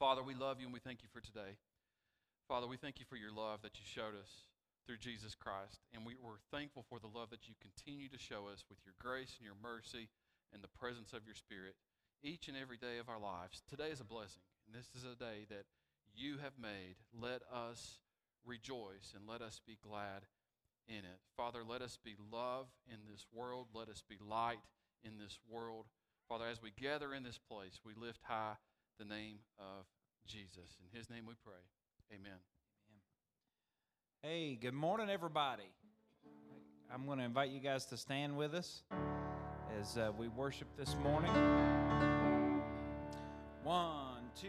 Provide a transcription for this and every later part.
Father, we love you and we thank you for today. Father, we thank you for your love that you showed us through Jesus Christ. And we, we're thankful for the love that you continue to show us with your grace and your mercy and the presence of your Spirit each and every day of our lives. Today is a blessing, and this is a day that you have made. Let us rejoice and let us be glad in it. Father, let us be love in this world. Let us be light in this world. Father, as we gather in this place, we lift high the name of Jesus. In his name we pray. Amen. Hey, good morning, everybody. I'm going to invite you guys to stand with us as uh, we worship this morning. One, two,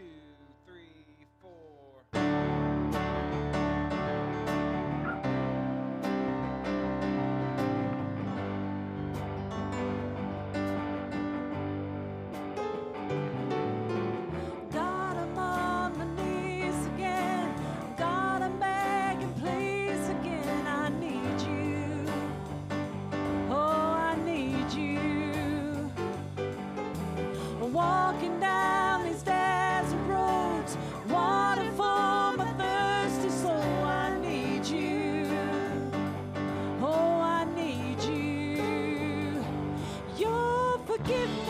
Your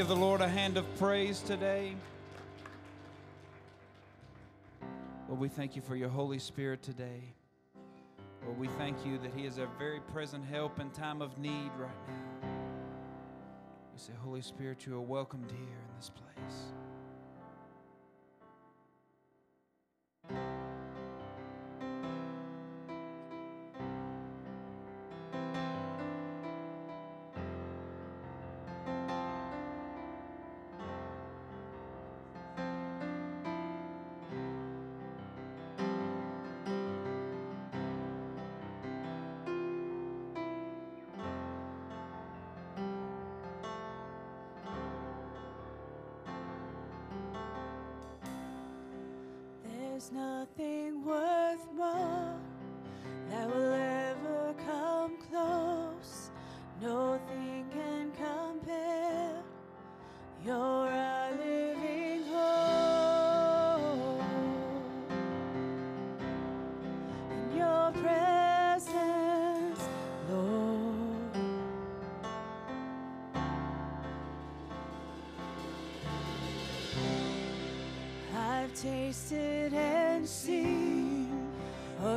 give the Lord a hand of praise today? Lord, we thank you for your Holy Spirit today. Lord, we thank you that He is a very present help in time of need right now. We say, Holy Spirit, you are welcomed here in this place. There's nothing worth more that will ever come close. Nothing can compare. You're a living hope. In your presence, Lord. I've tasted of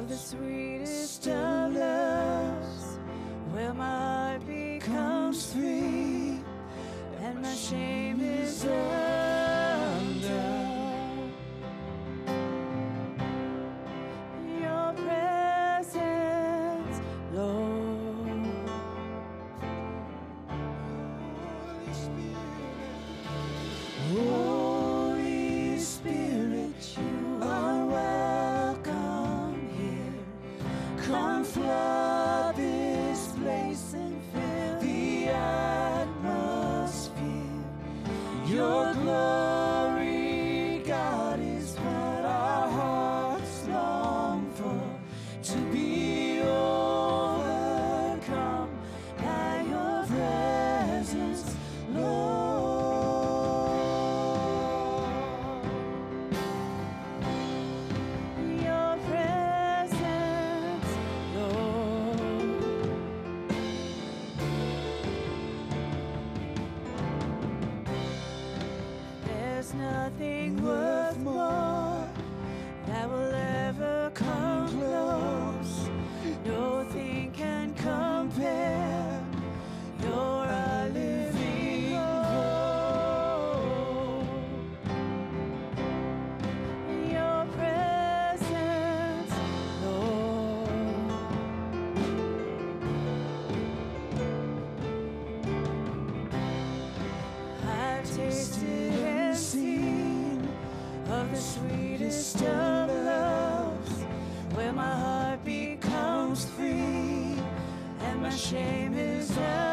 the sweetest of loves, where my heart becomes free and my shame is undone. Shame is.